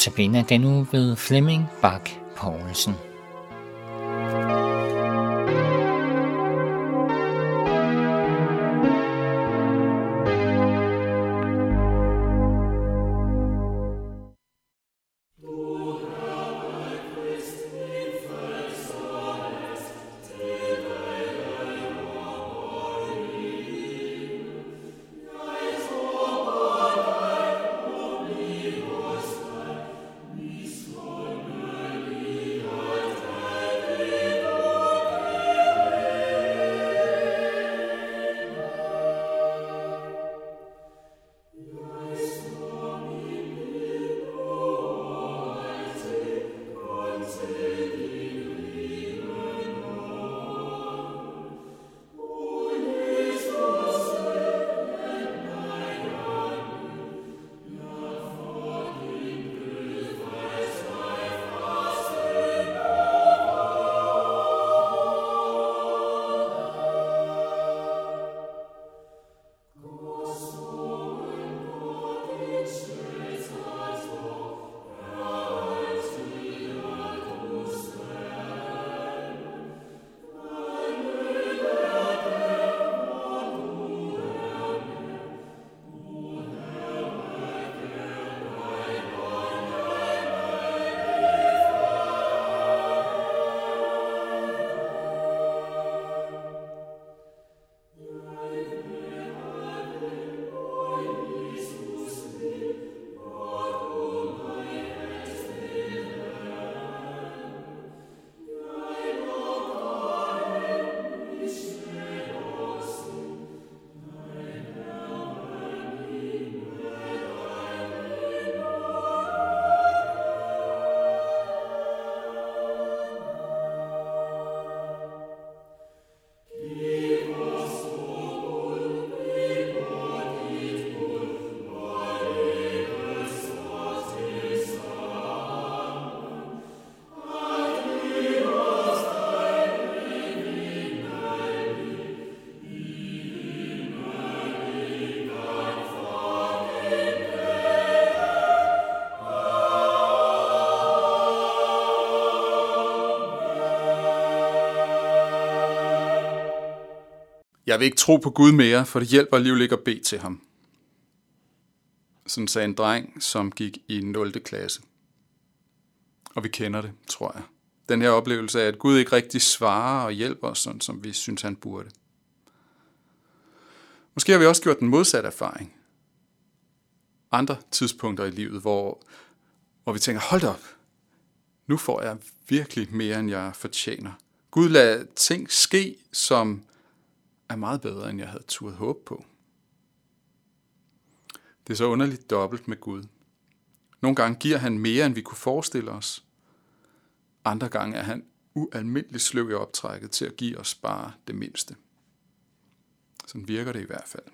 Notabene den uge ved Flemming Bak Poulsen. Jeg vil ikke tro på Gud mere, for det hjælper alligevel ikke at bede til ham. Sådan sagde en dreng, som gik i 0. klasse. Og vi kender det, tror jeg. Den her oplevelse af, at Gud ikke rigtig svarer og hjælper os, sådan som vi synes, han burde. Måske har vi også gjort den modsatte erfaring. Andre tidspunkter i livet, hvor, hvor vi tænker, hold op, nu får jeg virkelig mere, end jeg fortjener. Gud lader ting ske, som er meget bedre, end jeg havde turet håbe på. Det er så underligt dobbelt med Gud. Nogle gange giver han mere, end vi kunne forestille os. Andre gange er han ualmindeligt sløv i optrækket til at give os bare det mindste. Sådan virker det i hvert fald.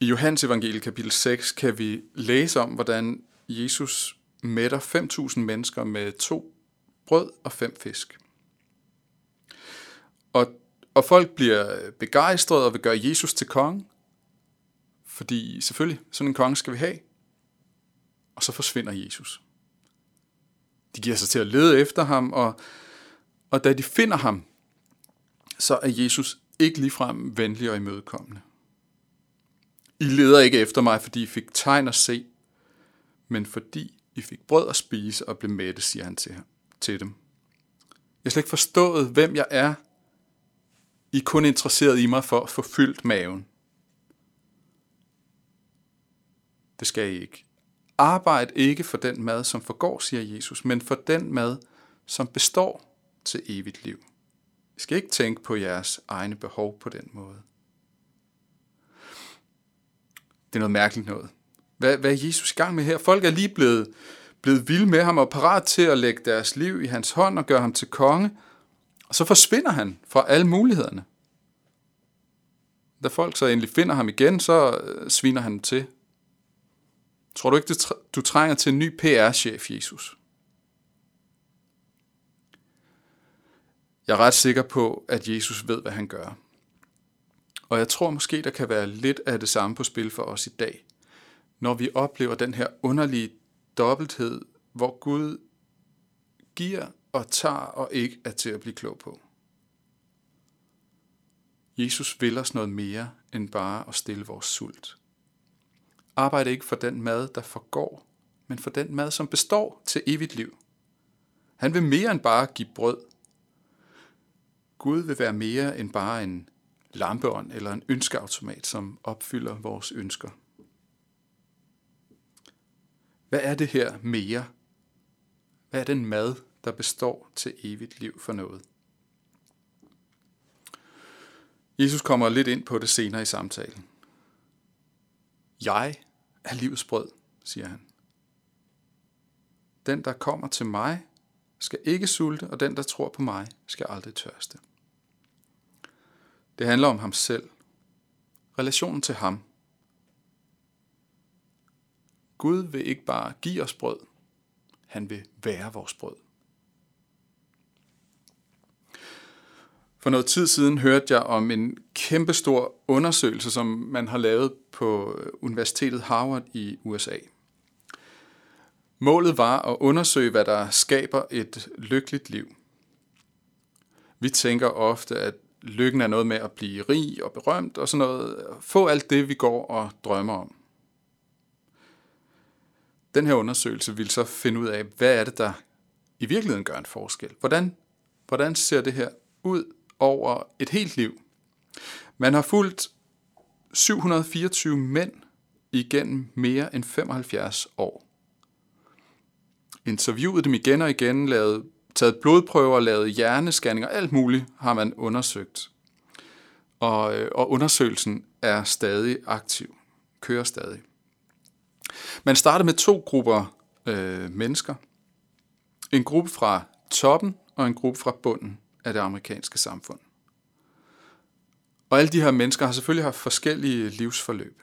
I Johannes evangelie kapitel 6 kan vi læse om, hvordan Jesus mætter 5.000 mennesker med to brød og fem fisk. Og, folk bliver begejstrede og vil gøre Jesus til konge. Fordi selvfølgelig, sådan en konge skal vi have. Og så forsvinder Jesus. De giver sig til at lede efter ham, og, og da de finder ham, så er Jesus ikke ligefrem venlig og imødekommende. I leder ikke efter mig, fordi I fik tegn at se, men fordi I fik brød at spise og blev mætte, siger han til, til dem. Jeg har slet ikke forstået, hvem jeg er, i er kun interesseret i mig for at få fyldt maven. Det skal I ikke. Arbejd ikke for den mad, som forgår, siger Jesus, men for den mad, som består til evigt liv. I skal ikke tænke på jeres egne behov på den måde. Det er noget mærkeligt noget. Hvad, hvad er Jesus i gang med her? Folk er lige blevet, blevet vilde med ham og parat til at lægge deres liv i hans hånd og gøre ham til konge, og så forsvinder han fra alle mulighederne. Da folk så endelig finder ham igen, så øh, sviner han til. Tror du ikke, du trænger til en ny PR-chef, Jesus? Jeg er ret sikker på, at Jesus ved, hvad han gør. Og jeg tror måske, der kan være lidt af det samme på spil for os i dag. når vi oplever den her underlige dobbelthed, hvor Gud giver og tager og ikke er til at blive klog på. Jesus vil os noget mere end bare at stille vores sult. Arbejde ikke for den mad, der forgår, men for den mad, som består til evigt liv. Han vil mere end bare give brød. Gud vil være mere end bare en lampeånd eller en ønskeautomat, som opfylder vores ønsker. Hvad er det her mere? Hvad er den mad, der består til evigt liv for noget? Jesus kommer lidt ind på det senere i samtalen. Jeg er livets brød, siger han. Den, der kommer til mig, skal ikke sulte, og den, der tror på mig, skal aldrig tørste. Det handler om ham selv. Relationen til ham. Gud vil ikke bare give os brød. Han vil være vores brød. For noget tid siden hørte jeg om en kæmpestor undersøgelse, som man har lavet på øh, Universitetet Harvard i USA. Målet var at undersøge, hvad der skaber et lykkeligt liv. Vi tænker ofte, at lykken er noget med at blive rig og berømt og sådan noget. Få alt det, vi går og drømmer om. Den her undersøgelse vil så finde ud af, hvad er det, der i virkeligheden gør en forskel. Hvordan, hvordan ser det her ud over et helt liv? Man har fulgt 724 mænd igennem mere end 75 år. Interviewet dem igen og igen, lavet taget blodprøver, lavet hjernescanninger, alt muligt har man undersøgt. Og, øh, og undersøgelsen er stadig aktiv, kører stadig. Man startede med to grupper øh, mennesker. En gruppe fra toppen og en gruppe fra bunden af det amerikanske samfund. Og alle de her mennesker har selvfølgelig haft forskellige livsforløb.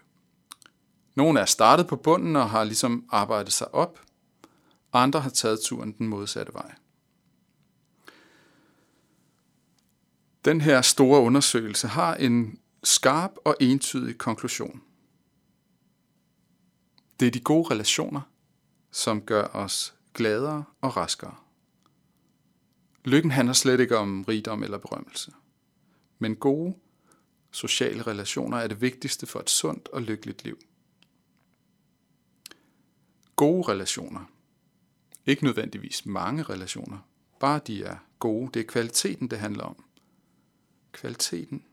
Nogle er startet på bunden og har ligesom arbejdet sig op. Andre har taget turen den modsatte vej. Den her store undersøgelse har en skarp og entydig konklusion. Det er de gode relationer, som gør os gladere og raskere. Lykken handler slet ikke om rigdom eller berømmelse. Men gode sociale relationer er det vigtigste for et sundt og lykkeligt liv. Gode relationer. Ikke nødvendigvis mange relationer, bare de er gode. Det er kvaliteten, det handler om kvaliteten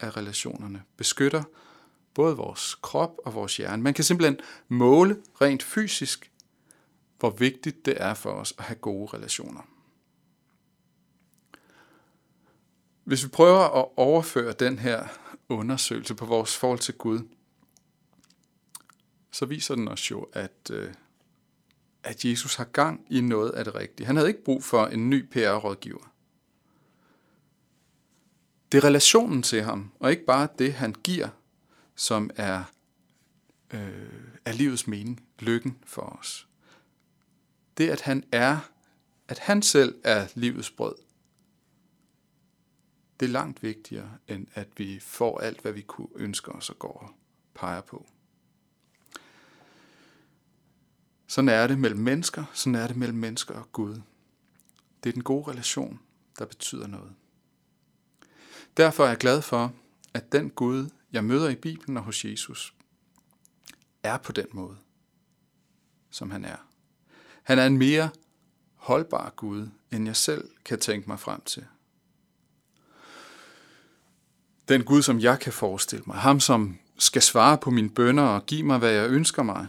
af relationerne, beskytter både vores krop og vores hjerne. Man kan simpelthen måle rent fysisk, hvor vigtigt det er for os at have gode relationer. Hvis vi prøver at overføre den her undersøgelse på vores forhold til Gud, så viser den os jo, at, øh, at Jesus har gang i noget af det rigtige. Han havde ikke brug for en ny PR-rådgiver. Det er relationen til ham, og ikke bare det, han giver, som er, øh, er livets mening, lykken for os. Det, at han er, at han selv er livets brød, det er langt vigtigere, end at vi får alt, hvad vi kunne ønske os og går og peger på. Sådan er det mellem mennesker, sådan er det mellem mennesker og Gud. Det er den gode relation, der betyder noget. Derfor er jeg glad for, at den Gud, jeg møder i Bibelen og hos Jesus, er på den måde, som han er. Han er en mere holdbar Gud, end jeg selv kan tænke mig frem til. Den Gud, som jeg kan forestille mig. Ham, som skal svare på mine bønder og give mig, hvad jeg ønsker mig.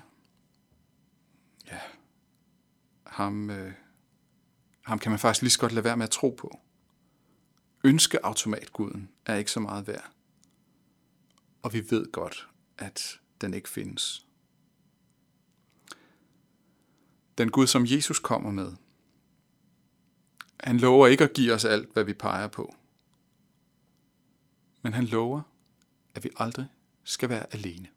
Ja, ham, øh, ham kan man faktisk lige så godt lade være med at tro på ønskeautomatguden er ikke så meget værd. Og vi ved godt, at den ikke findes. Den Gud, som Jesus kommer med, han lover ikke at give os alt, hvad vi peger på men han lover, at vi aldrig skal være alene.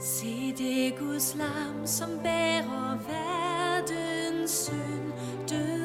Se det Guds lam, som bærer verdens synd, død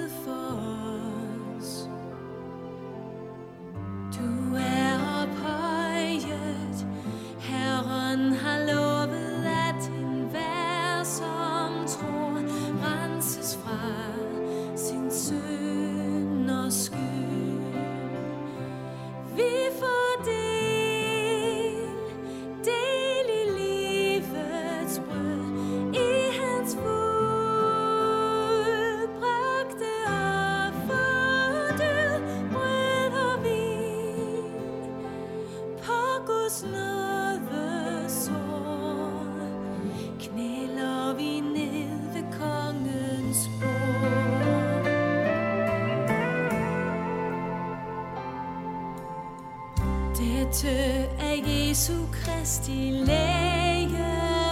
fødte af Jesu Kristi lægeme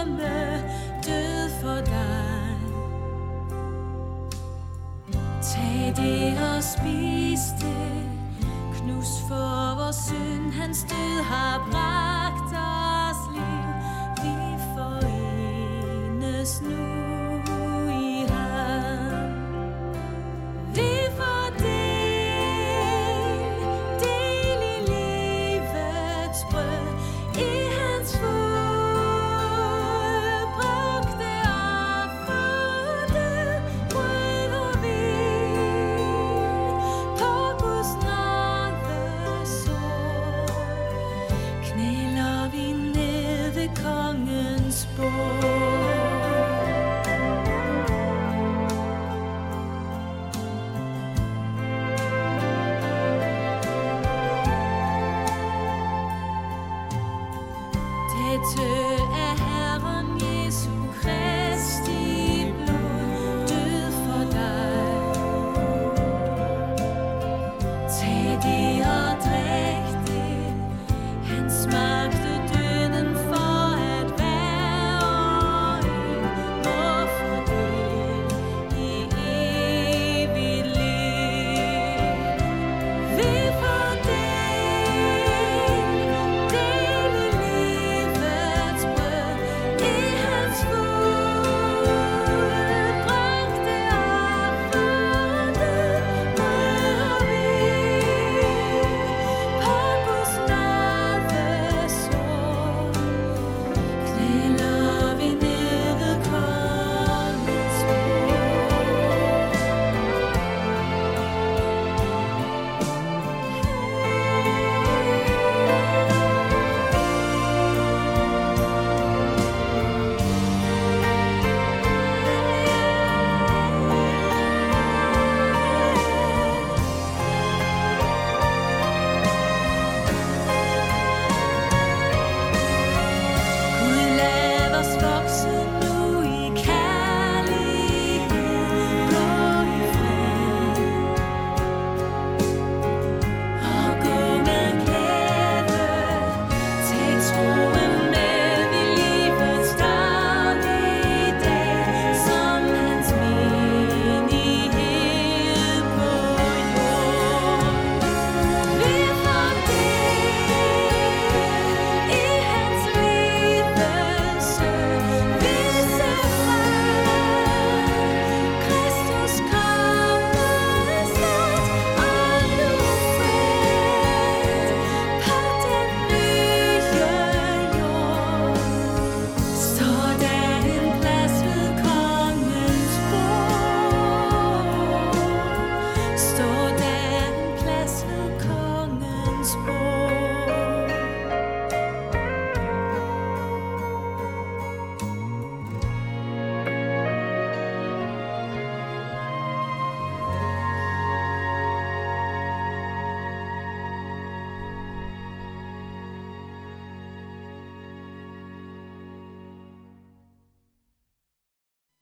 død for dig. Tag det og spis det, knus for vores synd, hans død har bragt.